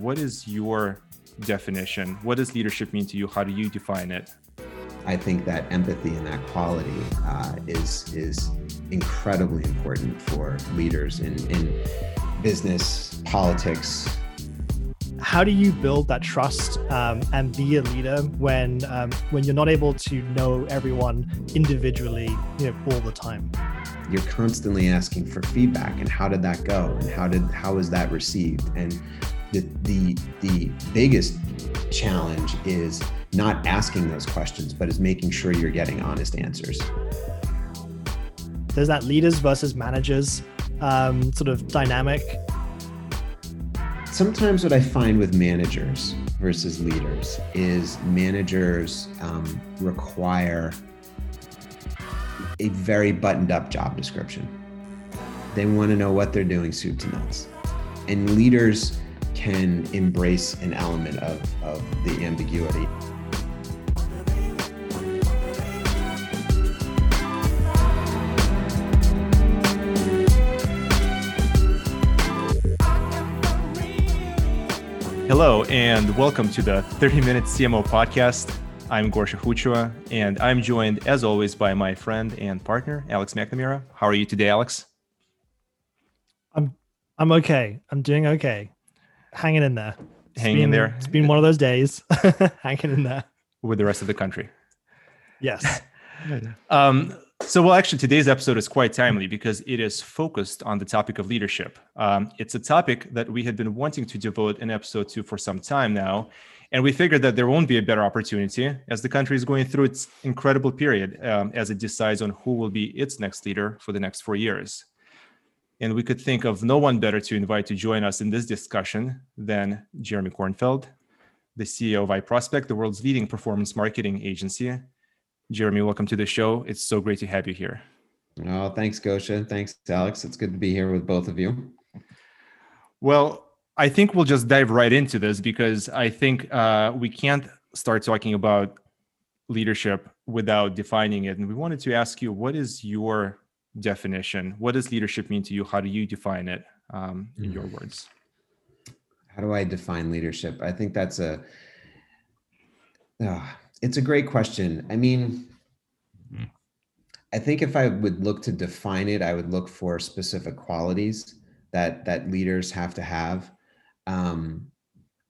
What is your definition? What does leadership mean to you? How do you define it? I think that empathy and that quality uh, is is incredibly important for leaders in, in business, politics. How do you build that trust um, and be a leader when um, when you're not able to know everyone individually, you know, all the time? You're constantly asking for feedback, and how did that go, and how did how was that received, and the the the biggest challenge is not asking those questions, but is making sure you're getting honest answers. There's that leaders versus managers um, sort of dynamic. Sometimes what I find with managers versus leaders is managers um, require a very buttoned up job description. They want to know what they're doing, soup to nuts. And leaders can embrace an element of, of the ambiguity. Hello, and welcome to the 30 Minute CMO Podcast. I'm Gosha Khuchua, and I'm joined, as always, by my friend and partner, Alex McNamara. How are you today, Alex? I'm I'm okay. I'm doing okay. Hanging in there. It's hanging been, in there. It's been one of those days. hanging in there. With the rest of the country. Yes. um, so, well, actually, today's episode is quite timely because it is focused on the topic of leadership. Um, it's a topic that we had been wanting to devote an episode to for some time now. And we figured that there won't be a better opportunity as the country is going through its incredible period um, as it decides on who will be its next leader for the next four years. And we could think of no one better to invite to join us in this discussion than Jeremy Cornfeldt, the CEO of iProspect, the world's leading performance marketing agency, Jeremy, welcome to the show. It's so great to have you here. Oh, thanks, Gosha. Thanks, Alex. It's good to be here with both of you. Well, I think we'll just dive right into this because I think uh, we can't start talking about leadership without defining it. And we wanted to ask you, what is your definition? What does leadership mean to you? How do you define it um, in your mm. words? How do I define leadership? I think that's a. Uh, it's a great question. I mean, mm-hmm. I think if I would look to define it, I would look for specific qualities that that leaders have to have. Um,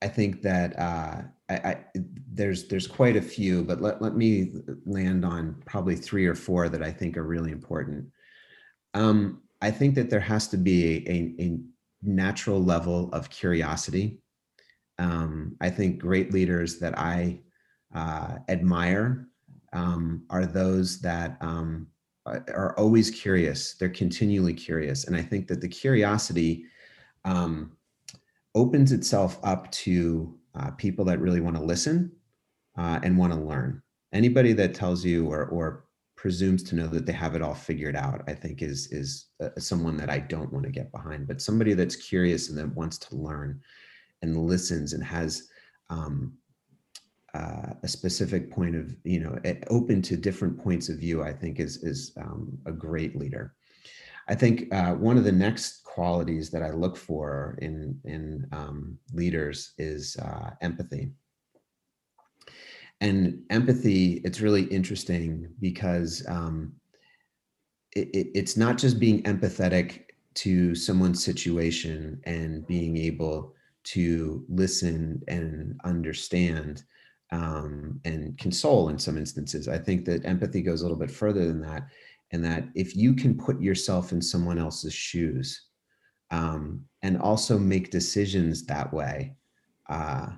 I think that uh, I, I, there's there's quite a few, but let, let me land on probably three or four that I think are really important. Um, I think that there has to be a, a natural level of curiosity. Um, I think great leaders that I uh, admire um, are those that um, are always curious. They're continually curious. And I think that the curiosity um, opens itself up to uh, people that really want to listen uh, and want to learn. Anybody that tells you or, or presumes to know that they have it all figured out, I think is is uh, someone that I don't want to get behind. But somebody that's curious and that wants to learn and listens and has um, uh, a specific point of you know open to different points of view i think is is um, a great leader i think uh, one of the next qualities that i look for in in um, leaders is uh, empathy and empathy it's really interesting because um, it, it, it's not just being empathetic to someone's situation and being able to listen and understand um, and console in some instances. I think that empathy goes a little bit further than that, and that if you can put yourself in someone else's shoes um, and also make decisions that way, uh,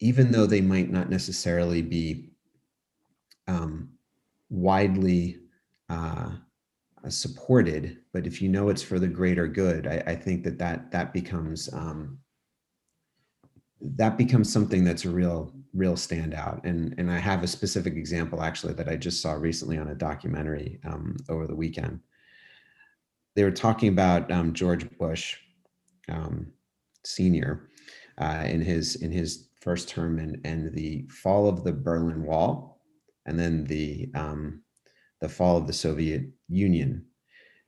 even though they might not necessarily be um, widely uh, supported, but if you know it's for the greater good, I, I think that that that becomes um, that becomes something that's a real real standout. And and i have a specific example actually that i just saw recently on a documentary um, over the weekend. They were talking about um, george bush um, senior uh, in his in his first term and and the fall of the berlin wall and then the um, the fall of the soviet union.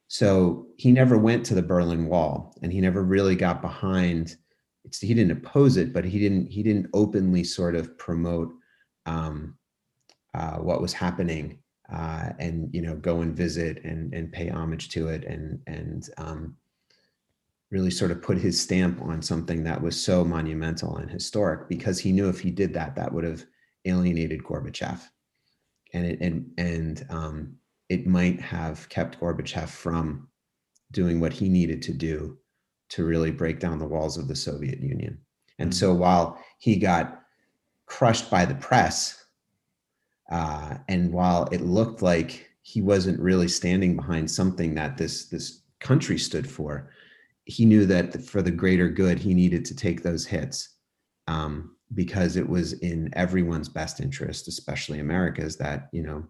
So he never went to the berlin wall and he never really got behind he didn't oppose it, but he didn't he didn't openly sort of promote um, uh, what was happening uh, and you know go and visit and and pay homage to it and and um, really sort of put his stamp on something that was so monumental and historic because he knew if he did that that would have alienated Gorbachev and it and and um, it might have kept Gorbachev from doing what he needed to do to really break down the walls of the Soviet Union. And mm-hmm. so while he got crushed by the press, uh, and while it looked like he wasn't really standing behind something that this this country stood for, he knew that for the greater good, he needed to take those hits um, because it was in everyone's best interest, especially America's, that you know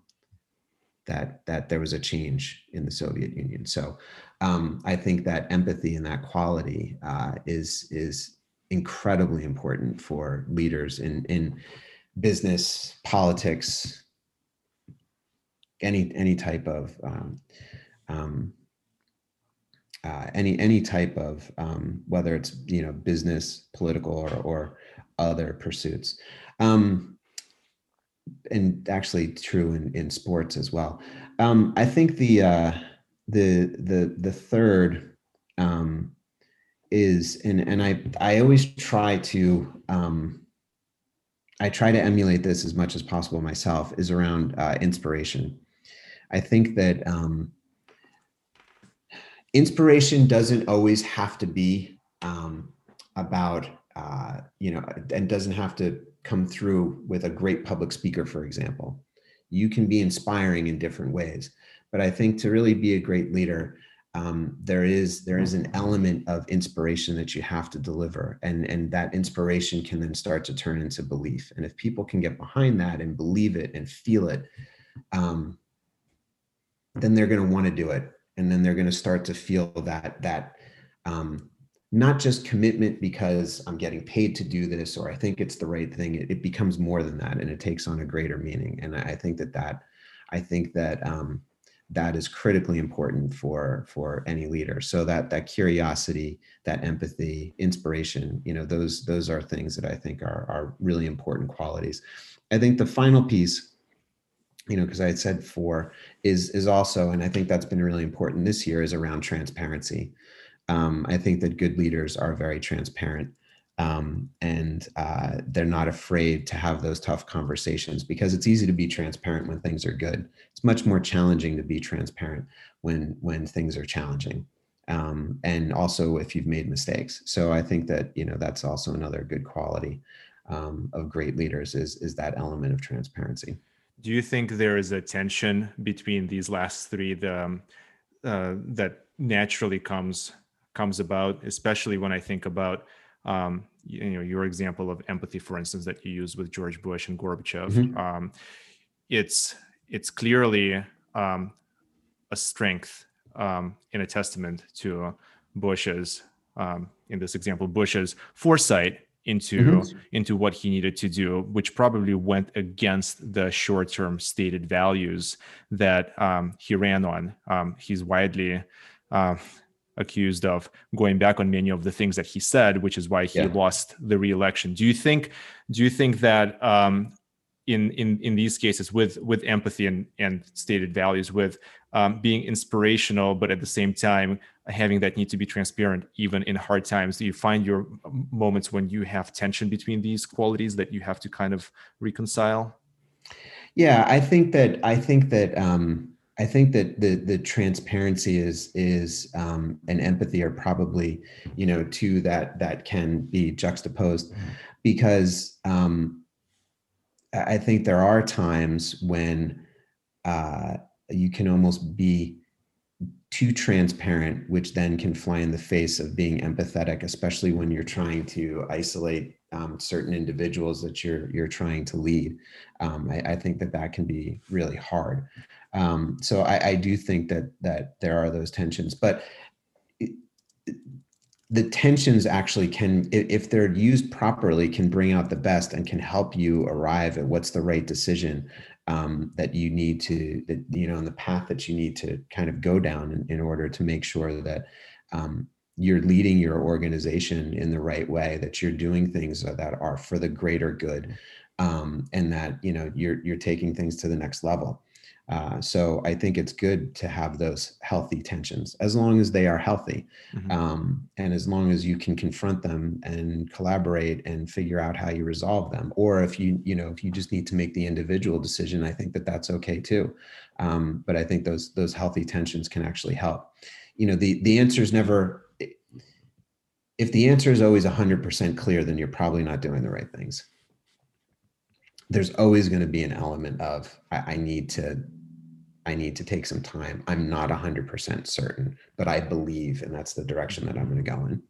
that that there was a change in the Soviet Union. So um, I think that empathy and that quality uh, is is incredibly important for leaders in in business, politics, any any type of um, um, uh, any any type of um, whether it's you know business, political, or or other pursuits. Um, and actually true in, in sports as well. Um, I think the uh, the the the third um, is and and I I always try to um, I try to emulate this as much as possible myself is around uh, inspiration. I think that um, inspiration doesn't always have to be um, about uh, you know and doesn't have to come through with a great public speaker, for example. You can be inspiring in different ways. But I think to really be a great leader, um, there is there is an element of inspiration that you have to deliver, and and that inspiration can then start to turn into belief. And if people can get behind that and believe it and feel it, um, then they're going to want to do it, and then they're going to start to feel that that um, not just commitment because I'm getting paid to do this or I think it's the right thing. It, it becomes more than that, and it takes on a greater meaning. And I, think that that I think that um, that is critically important for for any leader. So that that curiosity, that empathy, inspiration, you know, those those are things that I think are are really important qualities. I think the final piece you know because i had said four is is also and i think that's been really important this year is around transparency um, I think that good leaders are very transparent um, and uh, they're not afraid to have those tough conversations because it's easy to be transparent when things are good. It's much more challenging to be transparent when when things are challenging, um, and also if you've made mistakes. So I think that you know that's also another good quality um, of great leaders is is that element of transparency. Do you think there is a tension between these last three the, um, uh, that naturally comes comes about, especially when I think about um, you know your example of empathy, for instance, that you used with George Bush and Gorbachev. Mm-hmm. Um, it's it's clearly um, a strength um, in a testament to Bush's, um, in this example, Bush's foresight into mm-hmm. into what he needed to do, which probably went against the short-term stated values that um, he ran on. Um, he's widely uh, accused of going back on many of the things that he said, which is why he yeah. lost the re-election. Do you think? Do you think that um, in in in these cases, with with empathy and and stated values, with um, being inspirational, but at the same time having that need to be transparent, even in hard times, do you find your moments when you have tension between these qualities that you have to kind of reconcile? Yeah, I think that I think that. Um, I think that the the transparency is is um, and empathy are probably you know two that that can be juxtaposed because um, I think there are times when uh, you can almost be too transparent, which then can fly in the face of being empathetic, especially when you're trying to isolate um, certain individuals that you're you're trying to lead. Um, I, I, think that that can be really hard. Um, so I, I, do think that that there are those tensions, but it, the tensions actually can, if they're used properly, can bring out the best and can help you arrive at what's the right decision um, that you need to, that, you know, on the path that you need to kind of go down in, in order to make sure that um, you're leading your organization in the right way, that you're doing things that are for the greater good, um, and that you know you're you're taking things to the next level. Uh, so I think it's good to have those healthy tensions as long as they are healthy, mm-hmm. um, and as long as you can confront them and collaborate and figure out how you resolve them. Or if you you know if you just need to make the individual decision, I think that that's okay too. Um, but I think those those healthy tensions can actually help. You know the the answer is never. If the answer is always 100% clear, then you're probably not doing the right things there's always going to be an element of I, I, need to I need to take some time. I'm not 100% certain, but I believe, and that's the direction that I'm going to go in.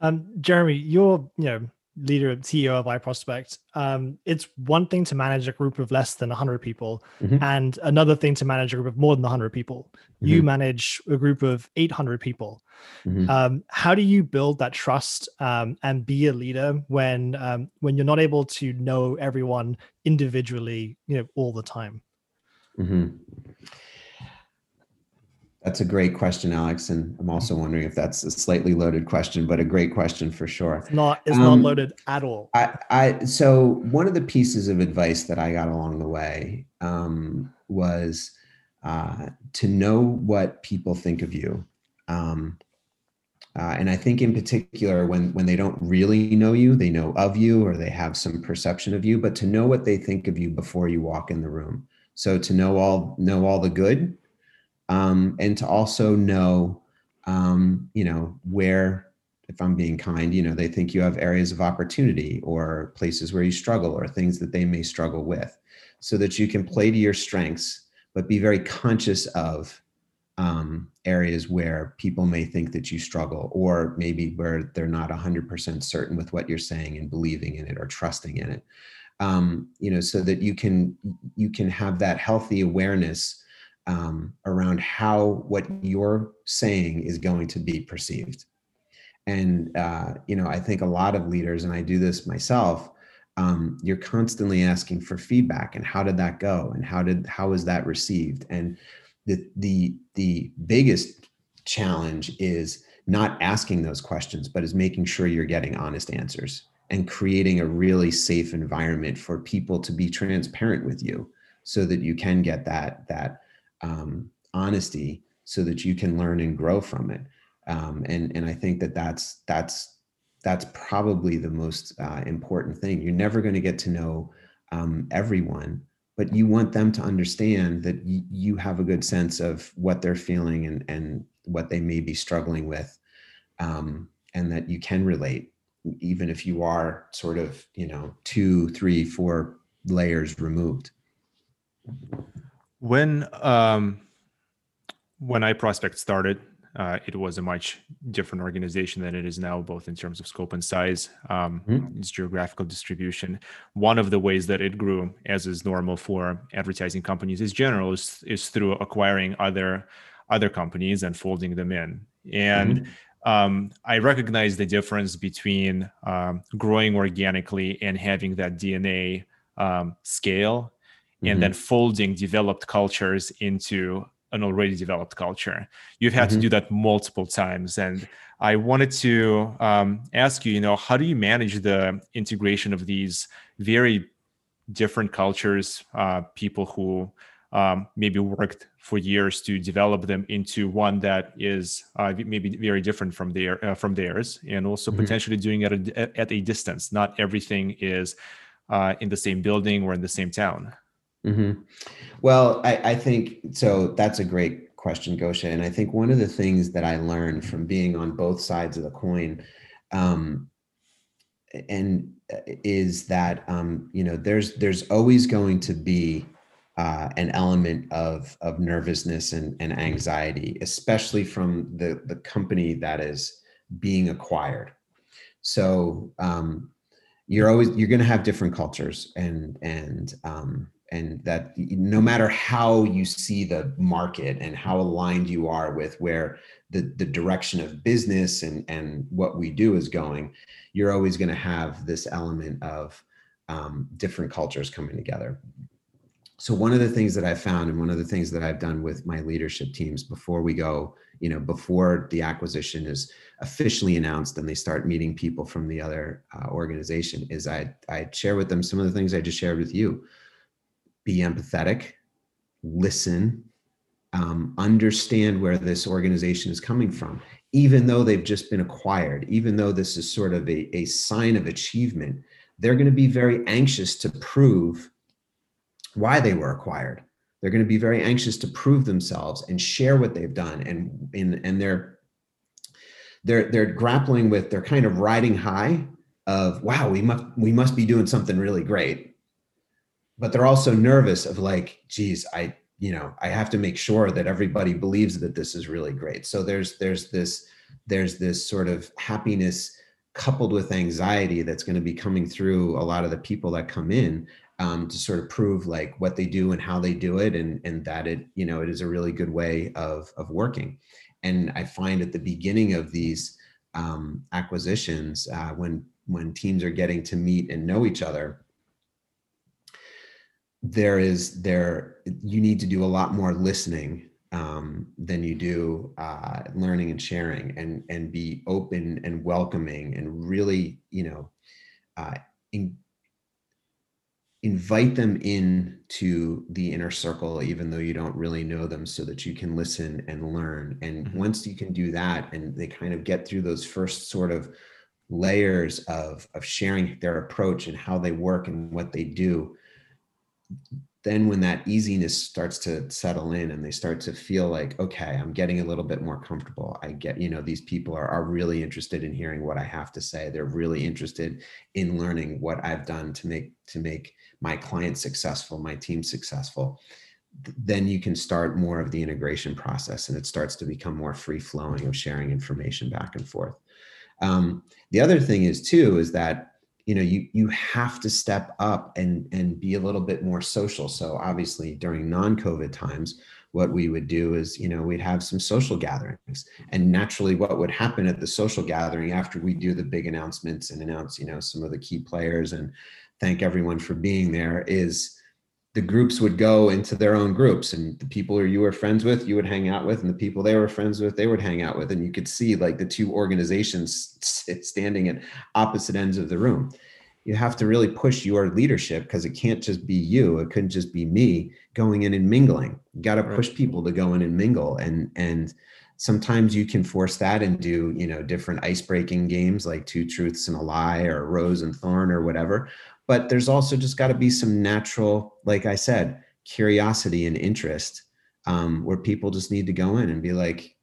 Um, Jeremy, you're you know leader CEO of iProspect. Um, it's one thing to manage a group of less than 100 people, mm-hmm. and another thing to manage a group of more than 100 people. Mm-hmm. You manage a group of 800 people. Mm-hmm. Um, how do you build that trust um, and be a leader when um, when you're not able to know everyone individually, you know, all the time? That's a great question, Alex, and I'm also wondering if that's a slightly loaded question, but a great question for sure. It's not. It's um, not loaded at all. I, I so one of the pieces of advice that I got along the way um, was uh, to know what people think of you. Um, uh, and I think in particular, when when they don't really know you, they know of you or they have some perception of you, but to know what they think of you before you walk in the room. So to know all know all the good, um, and to also know, um, you know, where, if I'm being kind, you know, they think you have areas of opportunity or places where you struggle or things that they may struggle with, so that you can play to your strengths, but be very conscious of um, areas where people may think that you struggle, or maybe where they're not 100% certain with what you're saying and believing in it or trusting in it. Um, you know, so that you can you can have that healthy awareness um, around how what you're saying is going to be perceived. And uh, you know, I think a lot of leaders, and I do this myself, um, you're constantly asking for feedback and how did that go and how did how was that received and the the the biggest challenge is not asking those questions but is making sure you're getting honest answers and creating a really safe environment for people to be transparent with you so that you can get that that um, honesty so that you can learn and grow from it. Um, and and i think that that's that's that's probably the most uh, important thing. You're never going to get to know um, everyone but you want them to understand that y- you have a good sense of what they're feeling and, and what they may be struggling with um, and that you can relate even if you are sort of you know two three four layers removed when um when iProspect started uh, it was a much different organization than it is now, both in terms of scope and size, um, mm-hmm. its geographical distribution. One of the ways that it grew, as is normal for advertising companies, is general is, is through acquiring other other companies and folding them in. And mm-hmm. um, I recognize the difference between um, growing organically and having that DNA um, scale, and mm-hmm. then folding developed cultures into an already developed culture. You've had mm-hmm. to do that multiple times. And I wanted to um, ask you, you know, how do you manage the integration of these very different cultures, uh, people who um, maybe worked for years to develop them into one that is uh, maybe very different from their uh, from theirs, and also mm-hmm. potentially doing it at a, at a distance. Not everything is uh, in the same building or in the same town. Mm-hmm. Well, I, I think so. That's a great question, Gosha. And I think one of the things that I learned from being on both sides of the coin, um, and uh, is that um, you know there's there's always going to be uh, an element of of nervousness and, and anxiety, especially from the the company that is being acquired. So um, you're always you're going to have different cultures and and um, and that no matter how you see the market and how aligned you are with where the, the direction of business and, and what we do is going, you're always going to have this element of um, different cultures coming together. so one of the things that I found, and one of the things that I've done with my leadership teams before we go, you know, before the acquisition is officially announced and they start meeting people from the other uh, organization, is I I share with them some of the things I just shared with you. Be empathetic, listen, um, understand where this organization is coming from, even though they've just been acquired, even though this is sort of a, a sign of achievement. They're going to be very anxious to prove why they were acquired. They're going to be very anxious to prove themselves and share what they've done, and and and they're they're they're grappling with they're kind of riding high of wow we must we must be doing something really great, but they're also nervous of like geez I you know I have to make sure that everybody believes that this is really great. So there's there's this there's this sort of happiness coupled with anxiety that's going to be coming through a lot of the people that come in um, to sort of prove like what they do and how they do it and and that it you know it is a really good way of of working and i find at the beginning of these um, acquisitions uh, when when teams are getting to meet and know each other there is there you need to do a lot more listening um, than you do uh, learning and sharing and and be open and welcoming and really you know uh, in, invite them in to the inner circle even though you don't really know them so that you can listen and learn and mm-hmm. once you can do that and they kind of get through those first sort of layers of of sharing their approach and how they work and what they do then when that easiness starts to settle in and they start to feel like okay i'm getting a little bit more comfortable. I get you know these people are, are really interested in hearing what i have to say. They're really interested in learning what i've done to make to make my clients successful my team successful. Then you can start more of the integration process and it starts to become more free flowing of sharing information back and forth. Um, the other thing is too is that you know you you have to step up and and be a little bit more social. So obviously during non-covid times what we would do is you know we'd have some social gatherings. And naturally what would happen at the social gathering after we do the big announcements and announce you know some of the key players and thank everyone for being there is the groups would go into their own groups and the people who you were friends with you would hang out with and the people they were friends with they would hang out with and you could see like the two organizations standing at opposite ends of the room. You have to really push your leadership because it can't just be you it couldn't just be me going in and mingling. You got to push people to go in and mingle and and sometimes you can force that and do you know different ice breaking games like two truths and a lie or rose and thorn or whatever but there's also just got to be some natural like i said curiosity and interest um, where people just need to go in and be like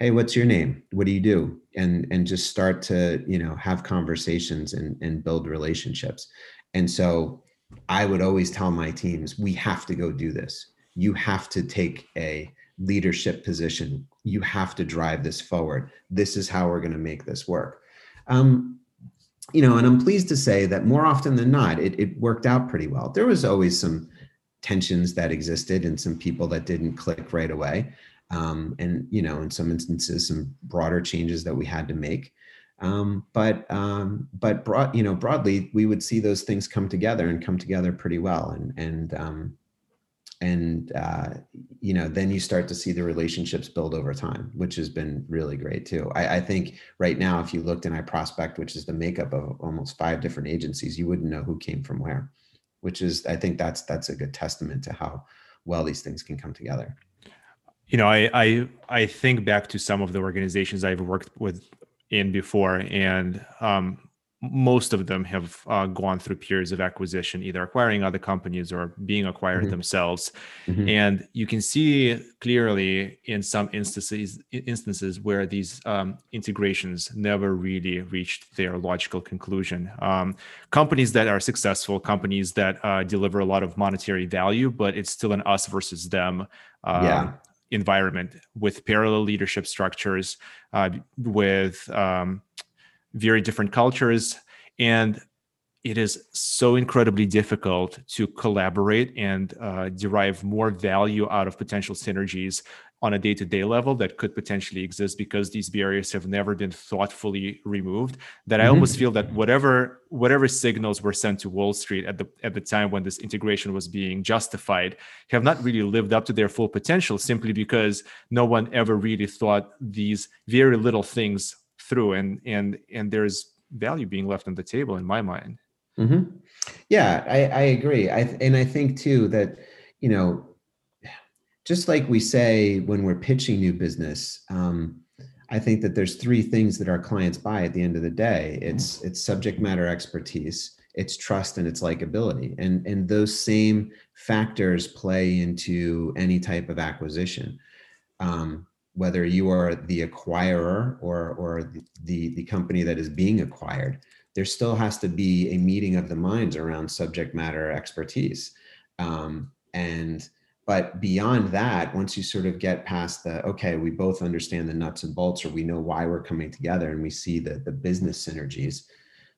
hey what's your name? What do you do? And and just start to you know have conversations and and build relationships. And so i would always tell my teams we have to go do this. You have to take a leadership position. You have to drive this forward. This is how we're going to make this work. Um, you know, and I'm pleased to say that more often than not, it, it worked out pretty well. There was always some tensions that existed and some people that didn't click right away. Um, and, you know, in some instances, some broader changes that we had to make. Um, but um, but broad, you know, broadly, we would see those things come together and come together pretty well. And and um, and uh, you know then you start to see the relationships build over time which has been really great too. I, I, think right now if you looked iProspect which is the makeup of almost five different agencies you wouldn't know who came from where which is i think that's that's a good testament to how well these things can come together. You know i i, I think back to some of the organizations i've worked with in before and um, most of them have uh, gone through periods of acquisition, either acquiring other companies or being acquired mm-hmm. themselves. Mm-hmm. And you can see clearly in some instances instances where these um, integrations never really reached their logical conclusion. Um, companies that are successful, companies that uh, deliver a lot of monetary value, but it's still an us versus them. Uh, yeah. environment with parallel leadership structures uh, with um, very different cultures and it is so incredibly difficult to collaborate and uh, derive more value out of potential synergies on a day-to-day level that could potentially exist because these barriers have never been thoughtfully removed that i mm-hmm. almost feel that whatever whatever signals were sent to wall street at the at the time when this integration was being justified have not really lived up to their full potential simply because no one ever really thought these very little things through and and and there's value being left on the table in my mind mm-hmm. yeah I, I agree I, and i think too that you know just like we say when we're pitching new business, um, I think that there's three things that our clients buy at the end of the day. It's it's subject matter expertise, it's trust, and it's likability. And and those same factors play into any type of acquisition. Um, whether you are the acquirer or or the the company that is being acquired, there still has to be a meeting of the minds around subject matter expertise. Um, and but beyond that once you sort of get past the okay we both understand the nuts and bolts or we know why we're coming together and we see the the business synergies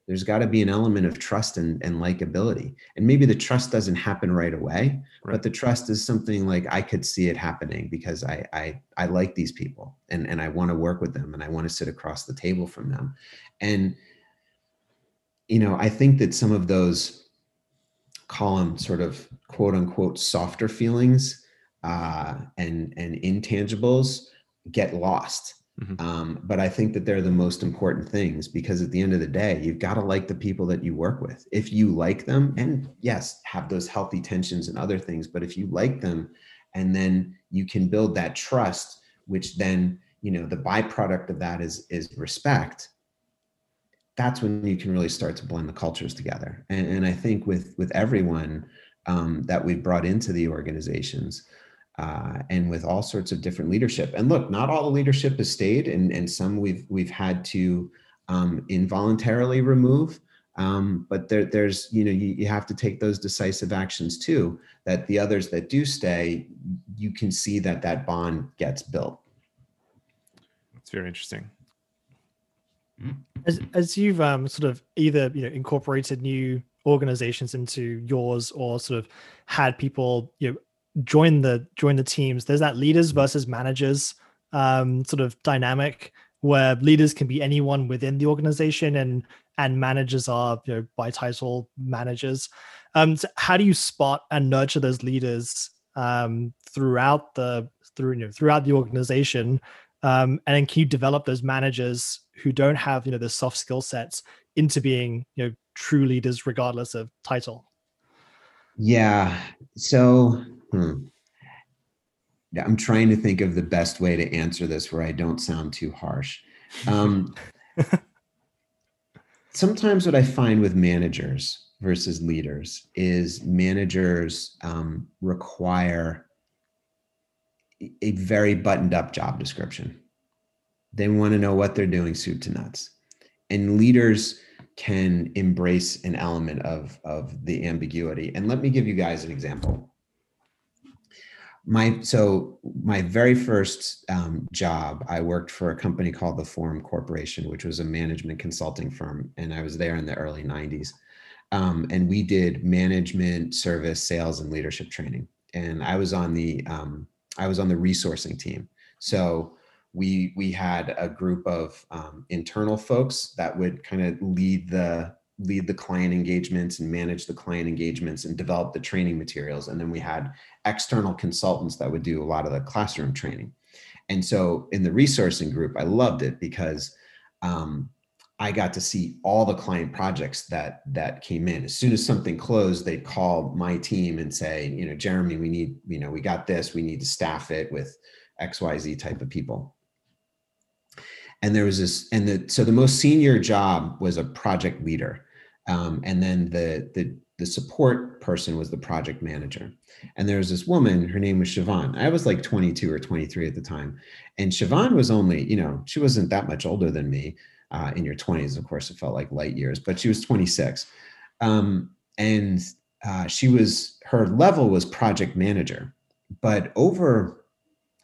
there's got to be an element of trust and, and likability and maybe the trust doesn't happen right away right. but the trust is something like i could see it happening because i i, I like these people and and i want to work with them and i want to sit across the table from them and you know i think that some of those call them sort of quote unquote softer feelings uh, and and intangibles get lost. Mm-hmm. Um, but I think that they're the most important things because at the end of the day, you've got to like the people that you work with. If you like them, and yes, have those healthy tensions and other things, but if you like them, and then you can build that trust, which then you know the byproduct of that is is respect that's when you can really start to blend the cultures together. And, and I think with with everyone um, that we've brought into the organizations, uh, and with all sorts of different leadership. And look, not all the leadership has stayed, and and some we've we've had to um, involuntarily remove. Um, but there, there's you know you, you have to take those decisive actions too. That the others that do stay, you can see that that bond gets built. That's very interesting. As as you've um, sort of either you know incorporated new organizations into yours or sort of had people you know join the join the teams, there's that leaders versus managers um, sort of dynamic where leaders can be anyone within the organization and and managers are you know by title managers. Um, so how do you spot and nurture those leaders um, throughout the through you know throughout the organization? Um, and then can you develop those managers who don't have you know the soft skill sets into being you know true leaders regardless of title? Yeah. So hmm. i'm trying to think of the best way to answer this where i don't sound too harsh um, sometimes what i find with managers versus leaders is managers um, require a very buttoned up job description. They want to know what they're doing soup to nuts. And leaders can embrace an element of, of the ambiguity. And let me give you guys an example. My so my very first um, job, I worked for a company called the Forum Corporation, which was a management consulting firm, and I was there in the early '90s. Um, and we did management, service, sales, and leadership training. And I was on the um, I was on the resourcing team. So we we had a group of um, internal folks that would kind of lead the lead the client engagements and manage the client engagements and develop the training materials and then we had external consultants that would do a lot of the classroom training and so in the resourcing group i loved it because um, I got to see all the client projects that that came in. As soon as something closed, they'd call my team and say, you know, Jeremy, we need, you know, we got this. We need to staff it with XYZ type of people. And there was this, and the so the most senior job was a project leader, um, and then the the the support person was the project manager. And there was this woman, her name was Siobhan. I was like 22 or 23 at the time. And Siobhan was only, you know, she wasn't that much older than me uh, in your 20s. Of course, it felt like light years, but she was 26. Um, and uh, she was, her level was project manager. But over,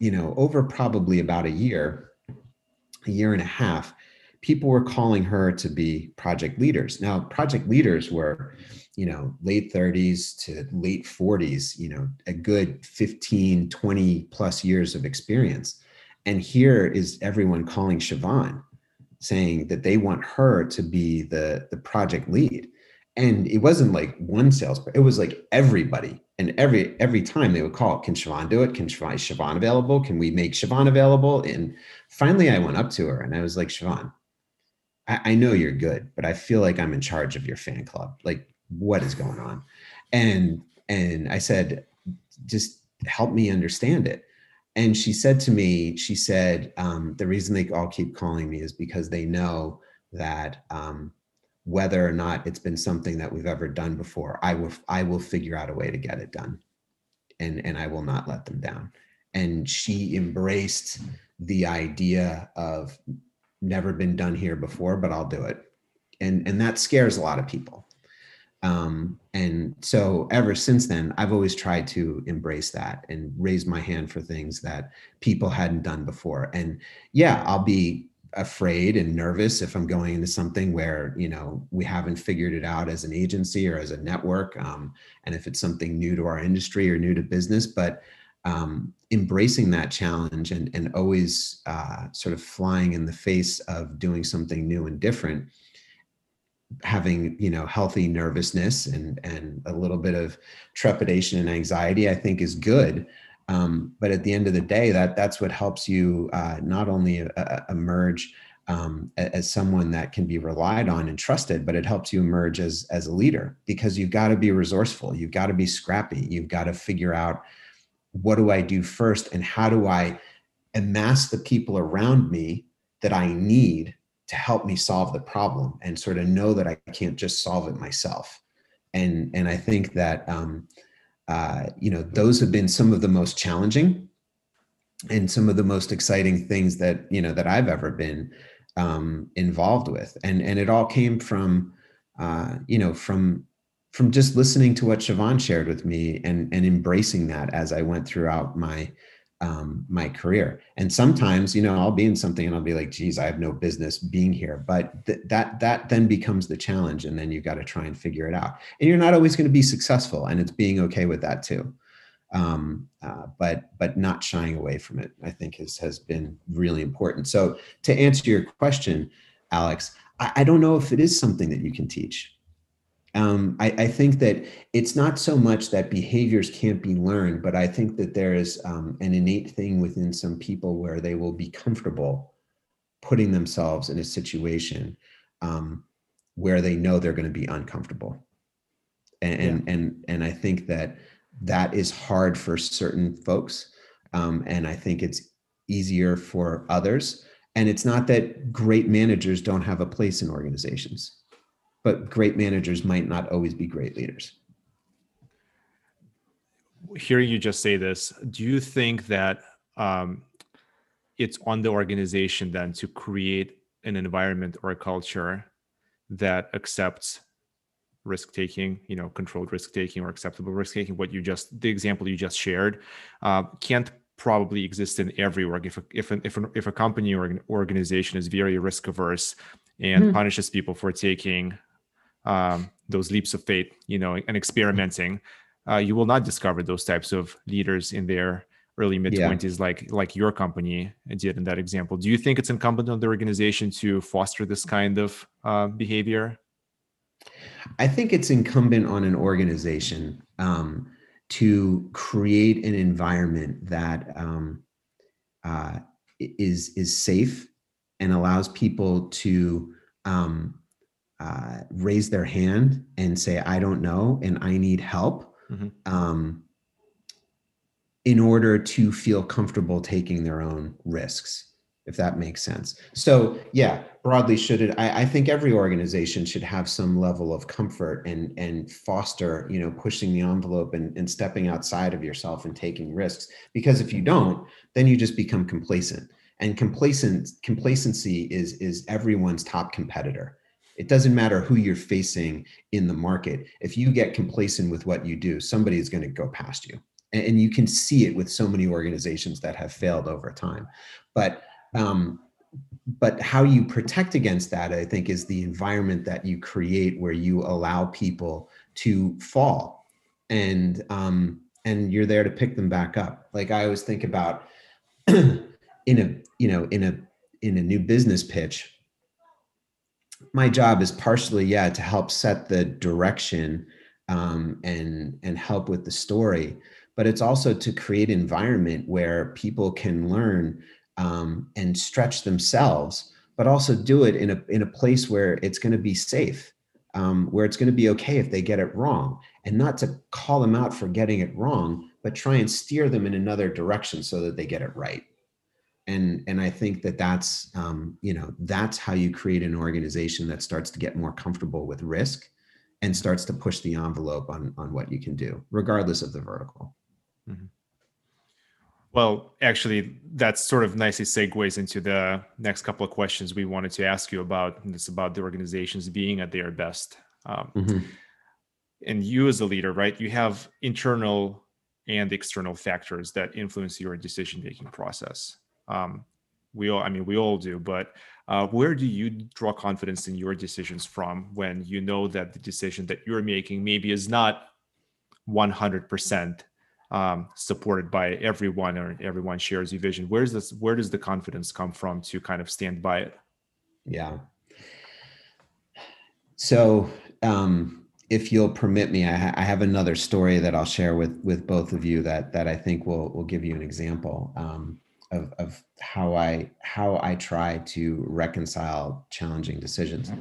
you know, over probably about a year, a year and a half, people were calling her to be project leaders. Now, project leaders were, you know, late 30s to late 40s, you know, a good 15, 20 plus years of experience. And here is everyone calling Siobhan saying that they want her to be the, the project lead. And it wasn't like one sales, it was like everybody. And every every time they would call, can Siobhan do it? Can Siobhan, Siobhan available? Can we make Siobhan available? And finally I went up to her and I was like, Siobhan, I, I know you're good, but I feel like I'm in charge of your fan club. Like, what is going on? And and I said, just help me understand it. And she said to me, she said, um, the reason they all keep calling me is because they know that um, whether or not it's been something that we've ever done before, I will I will figure out a way to get it done, and and I will not let them down. And she embraced the idea of never been done here before, but I'll do it. And, and that scares a lot of people. Um, and so ever since then, I've always tried to embrace that and raise my hand for things that people hadn't done before. And yeah, I'll be afraid and nervous if I'm going into something where, you know, we haven't figured it out as an agency or as a network. Um, and if it's something new to our industry or new to business, but um, embracing that challenge and, and always uh, sort of flying in the face of doing something new and different having you know healthy nervousness and and a little bit of trepidation and anxiety i think is good. Um, but at the end of the day that that's what helps you uh, not only uh, emerge um, as someone that can be relied on and trusted but it helps you emerge as as a leader because you've got to be resourceful you've got to be scrappy you've got to figure out what do I do first and how do I amass the people around me that I need to help me solve the problem and sort of know that I can't just solve it myself. And, and I think that, um, uh, you know, those have been some of the most challenging and some of the most exciting things that, you know, that I've ever been um, involved with. And, and it all came from, uh, you know, from from just listening to what Siobhan shared with me and and embracing that as I went throughout my um, my career. And sometimes, you know, I'll be in something and I'll be like, geez, I have no business being here. But th- that that then becomes the challenge. And then you've got to try and figure it out. And you're not always going to be successful. And it's being okay with that too. Um, uh, but but not shying away from it, I think has has been really important. So to answer your question, Alex, I, I don't know if it is something that you can teach um, I, I, think that it's not so much that behaviors can't be learned, but I think that there is um, an innate thing within some people where they will be comfortable putting themselves in a situation um, where they know they're going to be uncomfortable. And, yeah. and, and, and I think that that is hard for certain folks. Um, and I think it's easier for others. And it's not that great managers don't have a place in organizations but great managers might not always be great leaders. Hearing you just say this, do you think that um, it's on the organization then to create an environment or a culture that accepts risk taking, you know, controlled risk taking or acceptable risk taking? What you just, the example you just shared, uh, can't probably exist in every org. If a, if a, if a, if a company or an organization is very risk averse and mm. punishes people for taking um, those leaps of faith, you know, and experimenting, uh, you will not discover those types of leaders in their early mid 20s yeah. like like your company did in that example do you think it's incumbent on the organization to foster this kind of uh, behavior i think it's incumbent on an organization um, to create an environment that um, uh, is is safe and allows people to um, uh, raise their hand and say, I don't know and I need help mm-hmm. um, in order to feel comfortable taking their own risks, if that makes sense. So, yeah, broadly, should it? I, I think every organization should have some level of comfort and, and foster, you know, pushing the envelope and, and stepping outside of yourself and taking risks. Because if you don't, then you just become complacent. And complacent complacency is is everyone's top competitor it doesn't matter who you're facing in the market. If you get complacent with what you do, somebody is going to go past you. And, you can see it with so many organizations that have failed over time. But um, but how you protect against that, I think, is the environment that you create where you allow people to fall, and um, and you're there to pick them back up. Like I always think about in a you know in a in a new business pitch. My job is partially, yeah, to help set the direction um, and and help with the story, but it's also to create environment where people can learn um, and stretch themselves, but also do it in a in a place where it's going to be safe, um, where it's going to be okay if they get it wrong, and not to call them out for getting it wrong, but try and steer them in another direction so that they get it right. And and I think that that's um, you know that's how you create an organization that starts to get more comfortable with risk and starts to push the envelope on on what you can do, regardless of the vertical. Mm-hmm. Well, actually, that sort of nicely segues into the next couple of questions we wanted to ask you about. And it's about the organizations being at their best. Um, mm-hmm. And you, as a leader, right, you have internal and external factors that influence your decision making process. Um, we all, I mean, we all do, but uh, where do you draw confidence in your decisions from when you know that the decision that you're making maybe is not 100% um, supported by everyone or everyone shares your vision? Where's this where does the confidence come from to kind of stand by it? Yeah. So um, if you'll permit me I, ha- I, have another story that i'll share with with both of you that that i think will will give you an example. Um, of, of how i how i try to reconcile challenging decisions.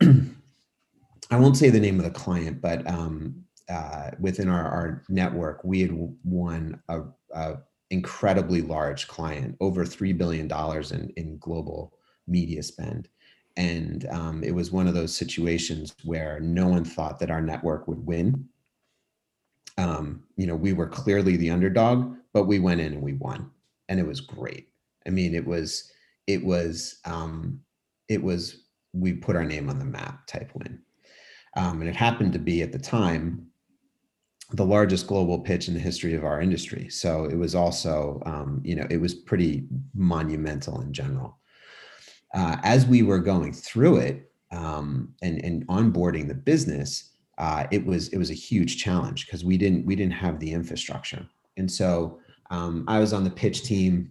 I won't say the name of the client but um, uh, within our, our network, we had won a, a incredibly large client, over three billion dollars in, in global media spend, and um, it was one of those situations where no one thought that our network would win. Um, you know, we were clearly the underdog, but we went in and we won, and it was great. I mean, it was it was um, it was we put our name on the map type win. Um, and it happened to be at the time the largest global pitch in the history of our industry. So it was also, um, you know, it was pretty monumental in general. Uh, as we were going through it um, and, and onboarding the business, uh, it was it was a huge challenge because we didn't we didn't have the infrastructure. And so um, I was on the pitch team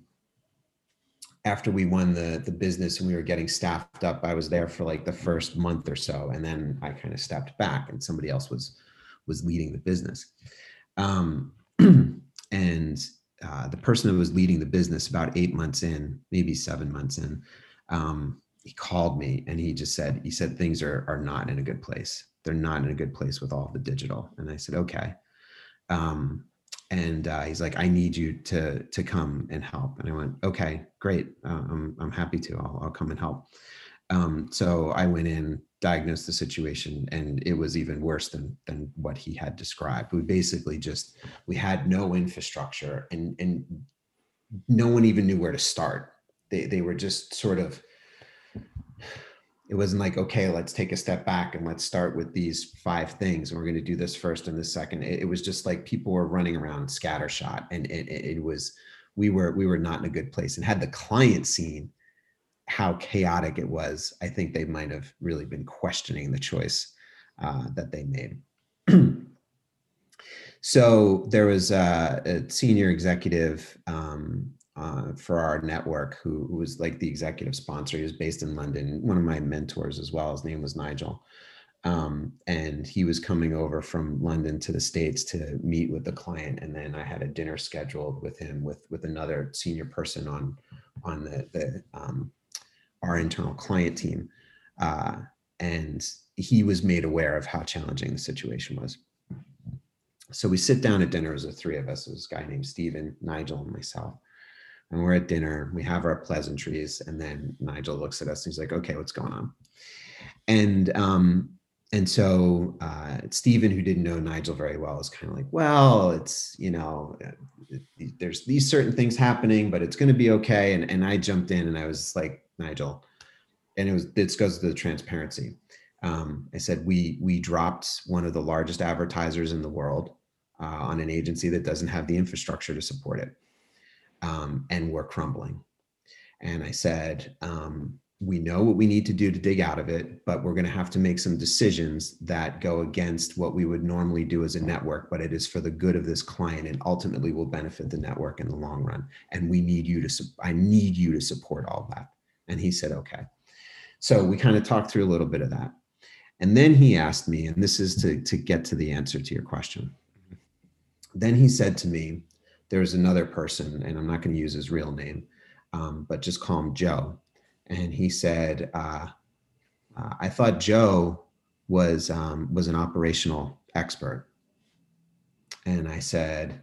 after we won the the business and we were getting staffed up. I was there for like the first month or so, and then I kind of stepped back, and somebody else was was leading the business. Um, and uh, the person who was leading the business about eight months in, maybe seven months in, um, he called me and he just said, he said things are are not in a good place. They're not in a good place with all the digital. And I said, okay. Um, and uh, he's like, I need you to to come and help. And I went, okay, great. Uh, I'm I'm happy to. I'll I'll come and help. Um, so I went in, diagnosed the situation and it was even worse than than what he had described we basically just we had no infrastructure and and no one even knew where to start they they were just sort of it wasn't like okay let's take a step back and let's start with these five things and we're going to do this first and the second it, it was just like people were running around scattershot and it, it, it was we were we were not in a good place and had the client seen how chaotic it was, I think they might have really been questioning the choice uh, that they made. so there was a, a senior executive um, uh, for our network who, who, was like the executive sponsor. He was based in London. One of my mentors as well. His name was Nigel. Um, and he was coming over from London to the States to meet with the client. And then I had a dinner scheduled with him with with another senior person on on the the um, our internal client team. Uh, and he was made aware of how challenging the situation was. So we sit down at dinner as the three of us. There's a guy named Steven, Nigel, and myself. And we're at dinner, we have our pleasantries, and then Nigel looks at us and he's like, okay, what's going on? And um, and so uh, Stephen, who didn't know Nigel very well, is kind of like, well, it's you know, uh, there's these certain things happening, but it's going to be okay. And and I jumped in and I was like, Nigel, and it was this goes to the transparency. Um, I said we we dropped one of the largest advertisers in the world uh, on an agency that doesn't have the infrastructure to support it, um, and we're crumbling. And I said, um, we know what we need to do to dig out of it, but we're going to have to make some decisions that go against what we would normally do as a network, but it is for the good of this client and ultimately will benefit the network in the long run. And we need you to, I need you to support all that. And he said, okay. So we kind of talked through a little bit of that. And then he asked me, and this is to, to get to the answer to your question. Then he said to me, there's another person, and I'm not going to use his real name, um, but just call him Joe and he said, uh, uh, "I thought Joe was um, was an operational expert," and I said,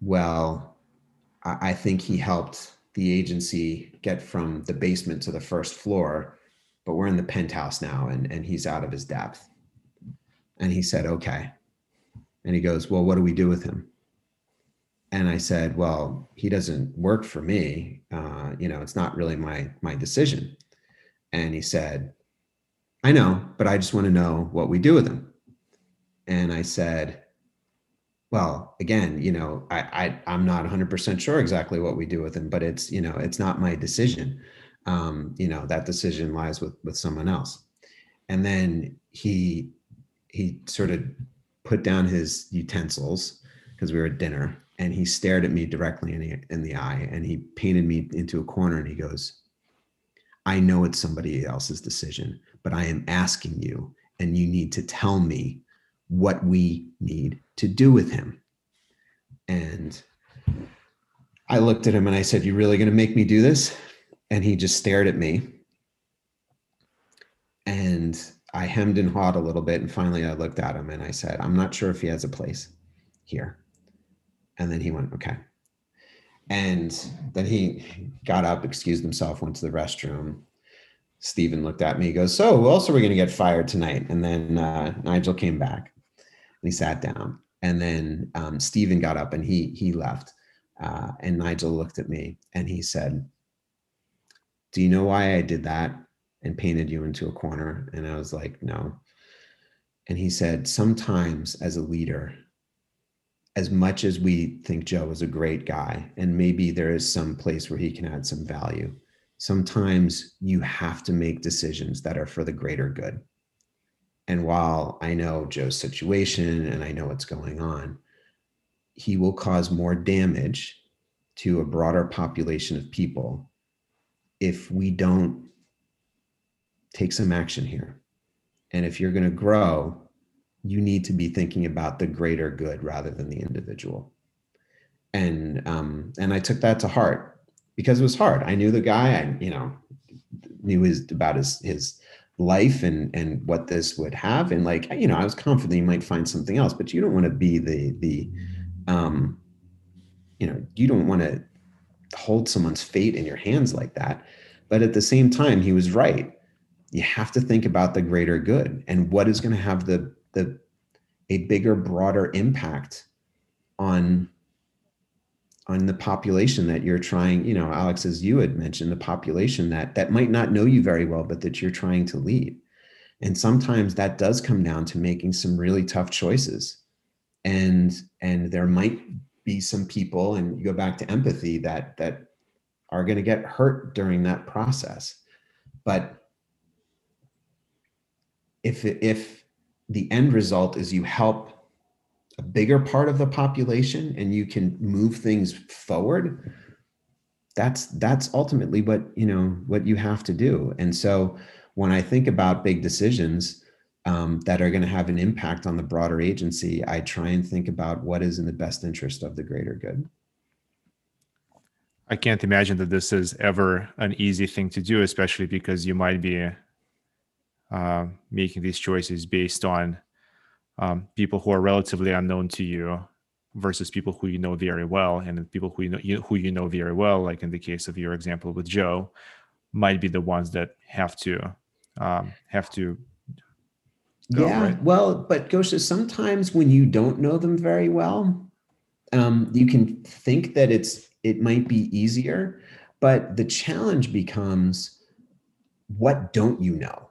"Well, I, I think he helped the agency get from the basement to the first floor, but we're in the penthouse now, and and he's out of his depth." And he said, "Okay," and he goes, "Well, what do we do with him?" And I said, "Well, he doesn't work for me. Uh, you know, it's not really my my decision." And he said, "I know, but I just want to know what we do with him." And I said, "Well, again, you know, I, I I'm not 100 percent sure exactly what we do with him, but it's you know, it's not my decision. Um, you know, that decision lies with with someone else." And then he he sort of put down his utensils because we were at dinner and he stared at me directly in the, in the eye and he painted me into a corner and he goes i know it's somebody else's decision but i am asking you and you need to tell me what we need to do with him. And i looked at him and i said you really going to make me do this? And he just stared at me. And i hemmed and hawed a little bit and finally i looked at him and i said i'm not sure if he has a place here and then he went, okay. And then he got up, excused himself, went to the restroom. Stephen looked at me, he goes, So, who else are we going to get fired tonight? And then uh, Nigel came back and he sat down. And then um, Stephen got up and he he left. Uh, and Nigel looked at me and he said, Do you know why I did that and painted you into a corner? And I was like, No. And he said, Sometimes as a leader, as much as we think Joe is a great guy, and maybe there is some place where he can add some value, sometimes you have to make decisions that are for the greater good. And while I know Joe's situation and I know what's going on, he will cause more damage to a broader population of people if we don't take some action here. And if you're going to grow, you need to be thinking about the greater good rather than the individual. And um, and i took that to heart because it was hard. I knew the guy i you know knew his about his his life and and what this would have. And like you know i was confident he might find something else but you don't want to be the the um you know you don't want to hold someone's fate in your hands like that. But at the same time he was right. You have to think about the greater good and what is going to have the the a bigger broader impact on on the population that you're trying you know alex as you had mentioned the population that that might not know you very well but that you're trying to lead. And sometimes that does come down to making some really tough choices. And and there might be some people and you go back to empathy that that are going to get hurt during that process. But if if the end result is you help a bigger part of the population and you can move things forward. That's that's ultimately what you know what you have to do. And so when i think about big decisions um, that are going to have an impact on the broader agency i try and think about what is in the best interest of the greater good. I can't imagine that this is ever an easy thing to do especially because you might be uh, making these choices based on um, people who are relatively unknown to you versus people who you know very well, and people who you know you, who you know very well, like in the case of your example with Joe, might be the ones that have to um, have to. Go, yeah, right? well, but Gosha, sometimes when you don't know them very well, um, you can think that it's it might be easier, but the challenge becomes what don't you know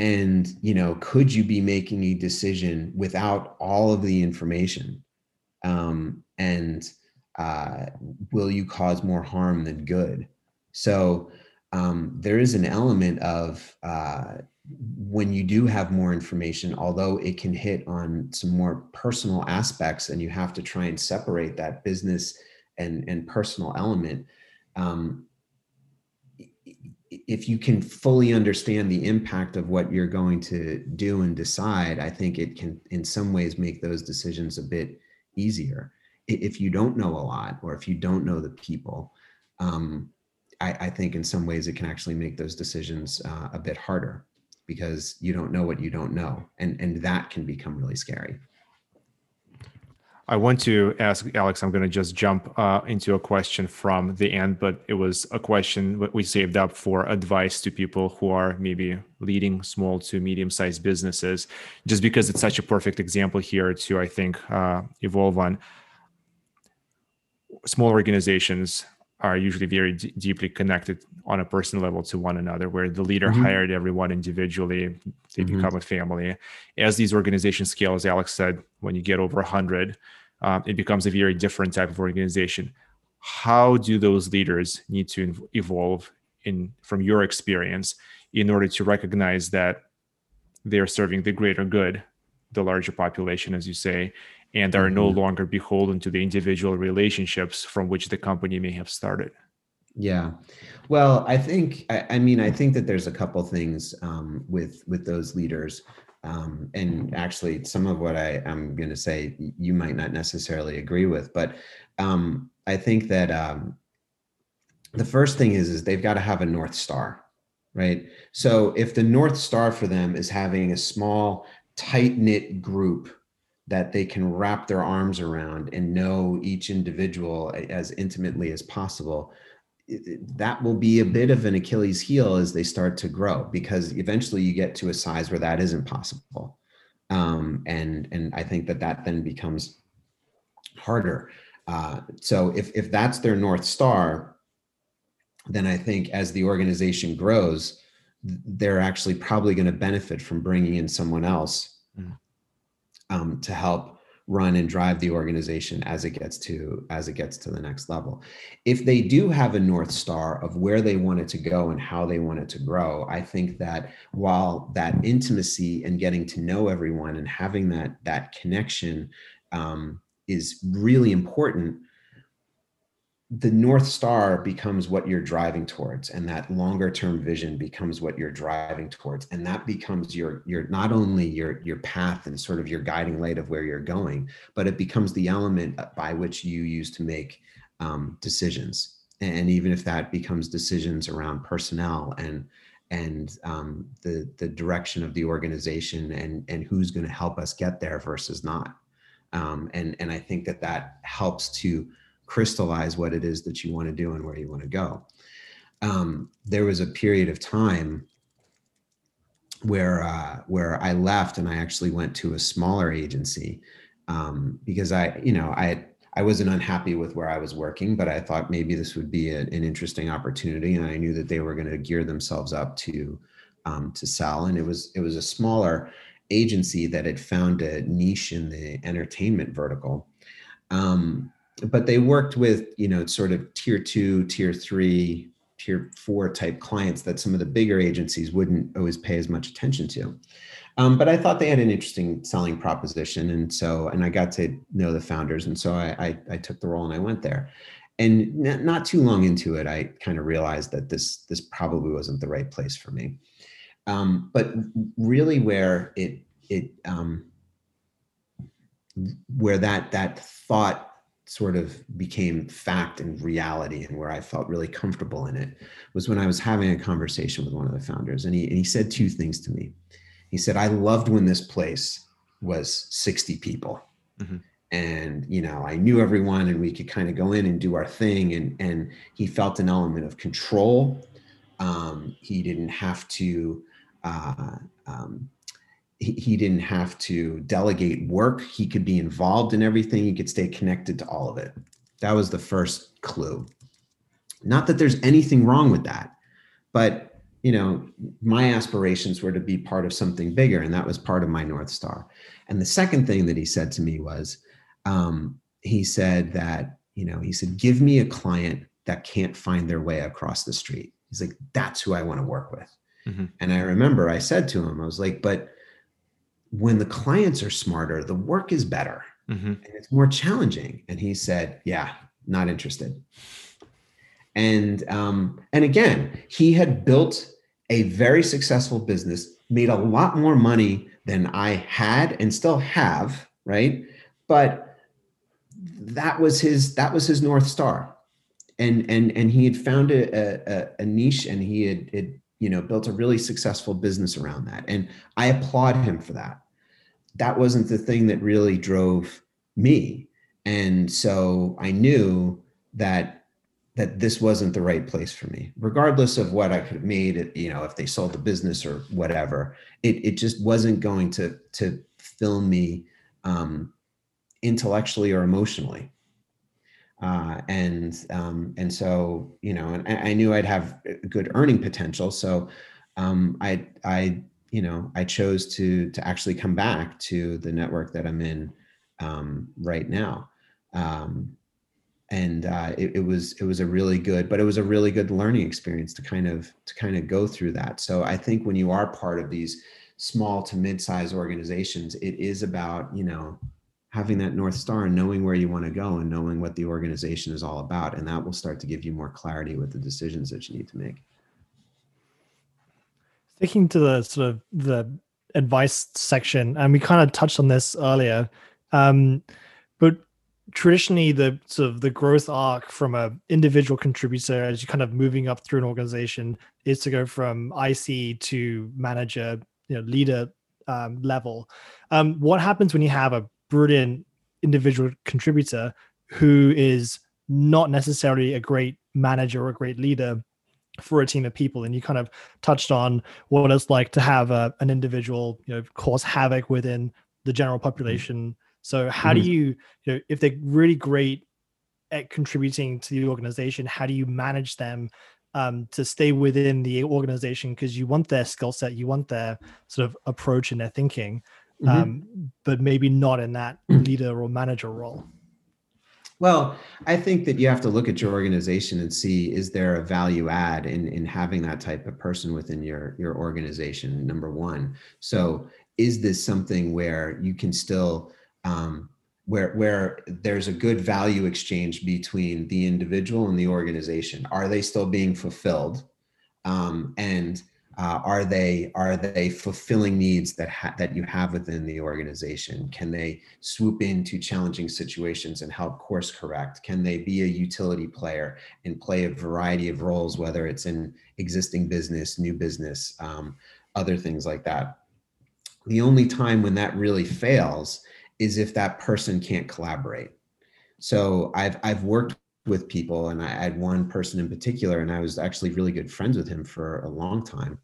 and you know could you be making a decision without all of the information um, and uh, will you cause more harm than good? So um, there is an element of uh, when you do have more information, although it can hit on some more personal aspects, and you have to try and separate that business and and personal element. Um, if you can fully understand the impact of what you're going to do and decide, I think it can, in some ways, make those decisions a bit easier. If you don't know a lot, or if you don't know the people, um, I, I, think in some ways it can actually make those decisions uh, a bit harder because you don't know what you don't know, and and that can become really scary. I want to ask Alex. I'm going to just jump uh, into a question from the end, but it was a question we saved up for advice to people who are maybe leading small to medium-sized businesses. Just because it's such a perfect example here to, I think, uh, evolve on. Small organizations are usually very d- deeply connected on a personal level to one another where the leader mm-hmm. hired everyone individually they mm-hmm. become a family as these organizations scale as alex said when you get over 100 um, it becomes a very different type of organization. How do those leaders need to evolve in from your experience in order to recognize that they're serving the greater good the larger population as you say and are no mm-hmm. longer beholden to the individual relationships from which the company may have started? Yeah. Well i think i, I mean i think that there's a couple things um, with with those leaders um, and actually some of what i am going to say you might not necessarily agree with but um, i think that um, the first thing is is they've got to have a north star right? So if the north star for them is having a small tight knit group that they can wrap their arms around and know each individual as intimately as possible that will be a bit of an achilles heel as they start to grow because eventually you get to a size where that isn't possible um, and and i think that that then becomes harder. Uh, so if if that's their north star then i think as the organization grows they're actually probably going to benefit from bringing in someone else mm. um, to help run and drive the organization as it gets to as it gets to the next level. If they do have a north star of where they want it to go and how they want it to grow i think that while that intimacy and getting to know everyone and having that that connection um, is really important the north star becomes what you're driving towards and that longer term vision becomes what you're driving towards and that becomes your your not only your your path and sort of your guiding light of where you're going but it becomes the element by which you use to make um, decisions. And even if that becomes decisions around personnel and and um, the the direction of the organization and and who's going to help us get there versus not. Um, and and I think that that helps to crystallize what it is that you want to do and where you want to go. Um, there was a period of time where uh, where I left and I actually went to a smaller agency um, because I, you know, I I wasn't unhappy with where I was working, but I thought maybe this would be a, an interesting opportunity, and I knew that they were going to gear themselves up to um, to sell. And it was it was a smaller agency that had found a niche in the entertainment vertical. Um, but they worked with you know sort of tier two tier three tier four type clients that some of the bigger agencies wouldn't always pay as much attention to. Um, but i thought they had an interesting selling proposition and so and i got to know the founders and so i i, I took the role and i went there. And not too long into it i kind of realized that this this probably wasn't the right place for me. Um, but really where it it um, where that that thought sort of became fact and reality and where I felt really comfortable in it was when I was having a conversation with one of the founders and he, and he said two things to me. He said, I loved when this place was 60 people. Mm-hmm. And, you know, I knew everyone and we could kind of go in and do our thing. And, and he felt an element of control. Um, he didn't have to, uh, um, he, didn't have to delegate work. He could be involved in everything. He could stay connected to all of it. That was the first clue. Not that there's anything wrong with that, but you know, my aspirations were to be part of something bigger, and that was part of my North Star. And the second thing that he said to me was, um, he said that you know, he said, give me a client that can't find their way across the street. He's like, that's who I want to work with. Mm-hmm. And I remember I said to him, I was like, but when the clients are smarter, the work is better mm-hmm. and it's more challenging. And he said, yeah, not interested. And um, and again, he had built a very successful business, made a lot more money than I had and still have, right? But that was his that was his north star and and and he had found a, a, a niche and he had, had you know built a really successful business around that. And i applaud him for that. That wasn't the thing that really drove me. And so i knew that that this wasn't the right place for me. Regardless of what i could have made you know if they sold the business or whatever it, it just wasn't going to to fill me um, intellectually or emotionally uh, and um, and so you know, and I knew I'd have good earning potential. So um, I I you know I chose to to actually come back to the network that I'm in um, right now. Um, and uh, it, it, was it was a really good, but it was a really good learning experience to kind of to kind of go through that. So I think when you are part of these small to mid-sized organizations, it is about you know having that north star and knowing where you want to go and knowing what the organization is all about and that will start to give you more clarity with the decisions that you need to make. Sticking to the sort of the advice section and we kind of touched on this earlier um, but traditionally the sort of the growth arc from a individual contributor as you're kind of moving up through an organization is to go from ic to manager you know leader um, level. Um, what happens when you have a brilliant individual contributor who is not necessarily a great manager or a great leader for a team of people. And you kind of touched on what it's like to have a, an individual you know cause havoc within the general population. So how mm-hmm. do you you know if they're really great at contributing to the organization how do you manage them um, to stay within the organization? Because you want their skill set you want their sort of approach and their thinking mm-hmm. um, but maybe not in that mm. leader or manager role. Well, I think that you have to look at your organization and see is there a value add in in having that type of person within your your organization. Number one, so is this something where you can still um, where where there's a good value exchange between the individual and the organization? Are they still being fulfilled? Um, and uh, are they are they fulfilling needs that ha- that you have within the organization? Can they swoop into challenging situations and help course correct? Can they be a utility player and play a variety of roles whether it's in existing business new business um, other things like that? The only time when that really fails is if that person can't collaborate. So i've i've worked with people and I had one person in particular and I was actually really good friends with him for a long time.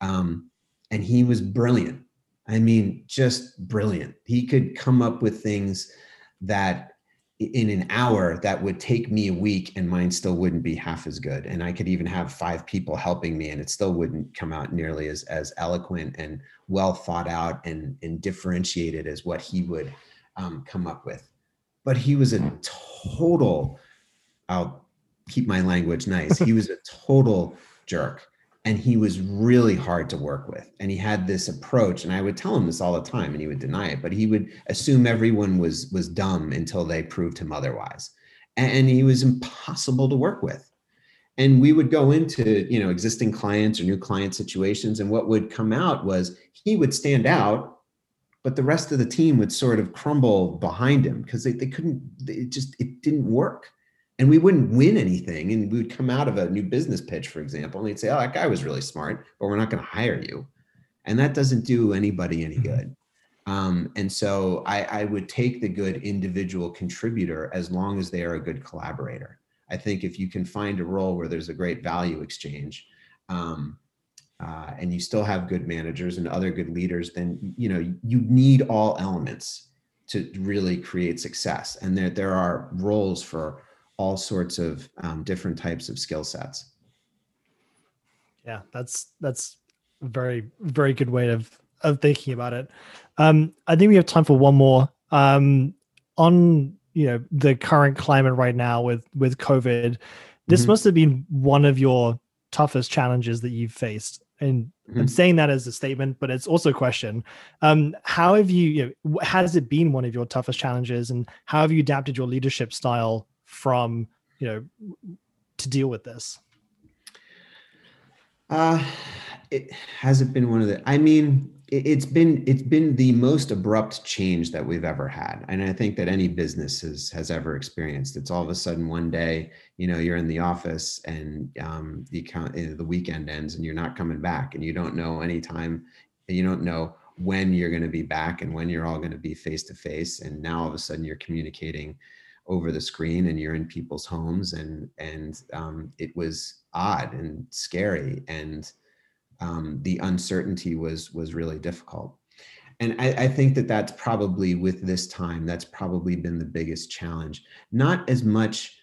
Um, and he was brilliant. I mean, just brilliant. He could come up with things that in an hour that would take me a week and mine still wouldn't be half as good and i could even have five people helping me and it still wouldn't come out nearly as as eloquent and well thought out and and differentiated as what he would um, come up with but he was a total I'll keep my language nice. He was a total jerk and he was really hard to work with. And he had this approach, and I would tell him this all the time, and he would deny it, but he would assume everyone was was dumb until they proved him otherwise. And he was impossible to work with. And we would go into you know existing clients or new client situations, and what would come out was he would stand out, but the rest of the team would sort of crumble behind him because they, they couldn't, it just it didn't work and we wouldn't win anything. And we would come out of a new business pitch, for example, and they'd say, Oh, that guy was really smart, but we're not going to hire you. And that doesn't do anybody any mm-hmm. good. Um, and so I, I would take the good individual contributor as long as they are a good collaborator. I think if you can find a role where there's a great value exchange, um, uh, and you still have good managers and other good leaders, then you know you need all elements to really create success. And there there are roles for all sorts of um, different types of skill sets. Yeah, that's that's a very very good way of of thinking about it. Um, I think we have time for one more. Um, on you know the current climate right now with with COVID, this mm-hmm. must have been one of your toughest challenges that you've faced. And mm-hmm. I'm saying that as a statement, but it's also a question. Um, how have you, you know, has it been one of your toughest challenges, and how have you adapted your leadership style from you know to deal with this? Uh, it hasn't been one of the. I mean, it's been it's been the most abrupt change that we've ever had and i think that any business has has ever experienced it's all of a sudden one day you know you're in the office and um, the the weekend ends and you're not coming back and you don't know any time you don't know when you're going to be back and when you're all going to be face to face and now all of a sudden you're communicating over the screen and you're in people's homes and and um, it was odd and scary and um, the uncertainty was was really difficult. And I, I, think that that's probably with this time that's probably been the biggest challenge. Not as much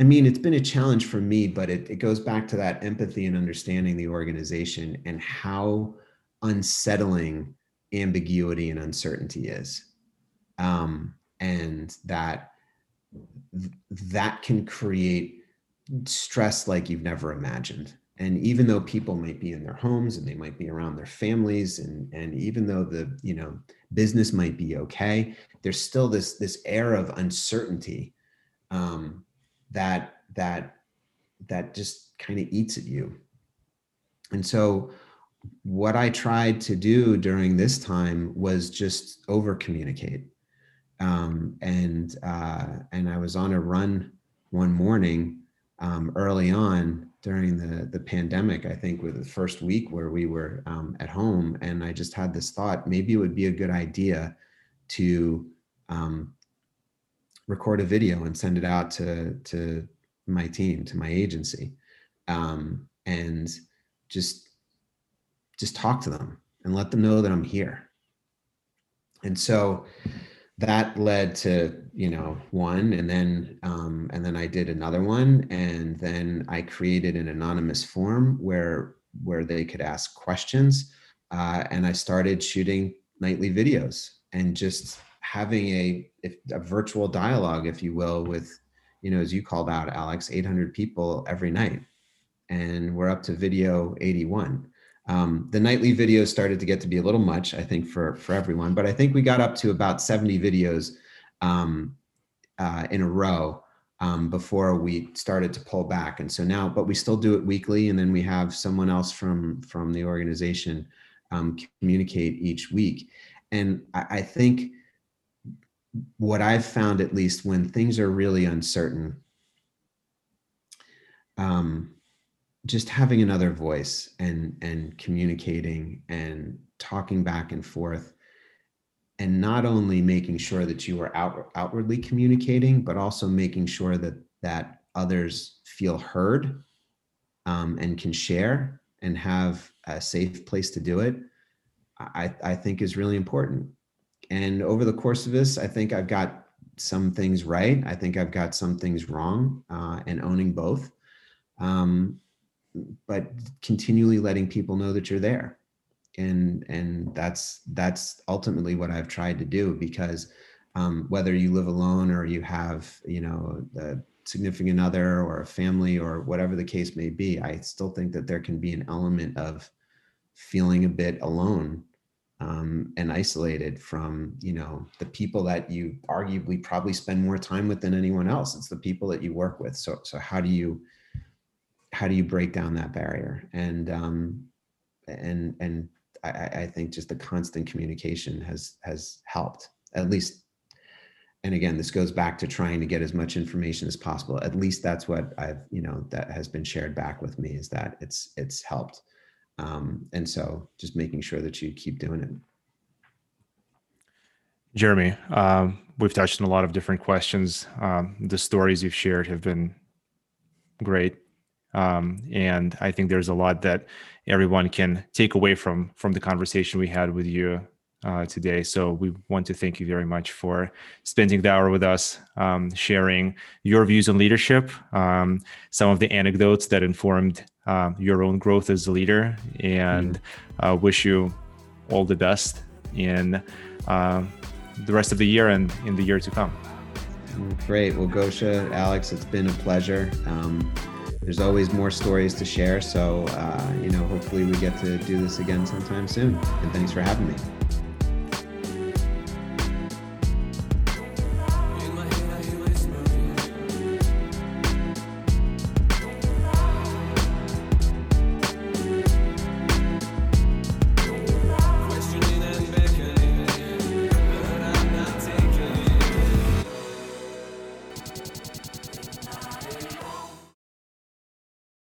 i mean it's been a challenge for me but it, it goes back to that empathy and understanding the organization and how unsettling ambiguity and uncertainty is. Um, and that that can create stress like you've never imagined. And even though people might be in their homes and they might be around their families and and even though the you know business might be okay there's still this this air of uncertainty um, that that that just kind of eats at you. And so what i tried to do during this time was just over communicate um, and uh, and i was on a run one morning um, early on during the the pandemic i think with the first week where we were um, at home. And i just had this thought maybe it would be a good idea to um, record a video and send it out to to my team to my agency um, and just just talk to them and let them know that i'm here. And so that led to you know one and then um, and then i did another one and then i created an anonymous form where where they could ask questions uh, and i started shooting nightly videos and just having a a virtual dialogue if you will with you know as you called out alex 800 people every night and we're up to video 81 um, the nightly videos started to get to be a little much, I think, for for everyone. But I think we got up to about 70 videos um, uh, in a row um, before we started to pull back. And so now, but we still do it weekly, and then we have someone else from from the organization um, communicate each week. And I, I think what I've found, at least when things are really uncertain, um, just having another voice and and communicating and talking back and forth and not only making sure that you are out, outwardly communicating but also making sure that that others feel heard um, and can share and have a safe place to do it I, I think is really important. And over the course of this i think i've got some things right. I think i've got some things wrong uh, and owning both. Um, but continually letting people know that you're there. And and that's that's ultimately what i've tried to do because um, whether you live alone or you have you know a significant other or a family or whatever the case may be i still think that there can be an element of feeling a bit alone um, and isolated from you know the people that you arguably probably spend more time with than anyone else. It's the people that you work with. So so how do you how do you break down that barrier? And um, and and I, I think just the constant communication has has helped at least. And again, this goes back to trying to get as much information as possible. At least that's what I've you know that has been shared back with me is that it's it's helped. Um, and so just making sure that you keep doing it. Jeremy, um, we've touched on a lot of different questions. Um, the stories you've shared have been great. Um, and I think there's a lot that everyone can take away from from the conversation we had with you uh, today. So we want to thank you very much for spending the hour with us, um, sharing your views on leadership, um, some of the anecdotes that informed uh, your own growth as a leader, and mm-hmm. uh, wish you all the best in uh, the rest of the year and in the year to come. Great. Well, Gosha, Alex, it's been a pleasure. Um, there's always more stories to share. So, uh, you know, hopefully we get to do this again sometime soon. And thanks for having me.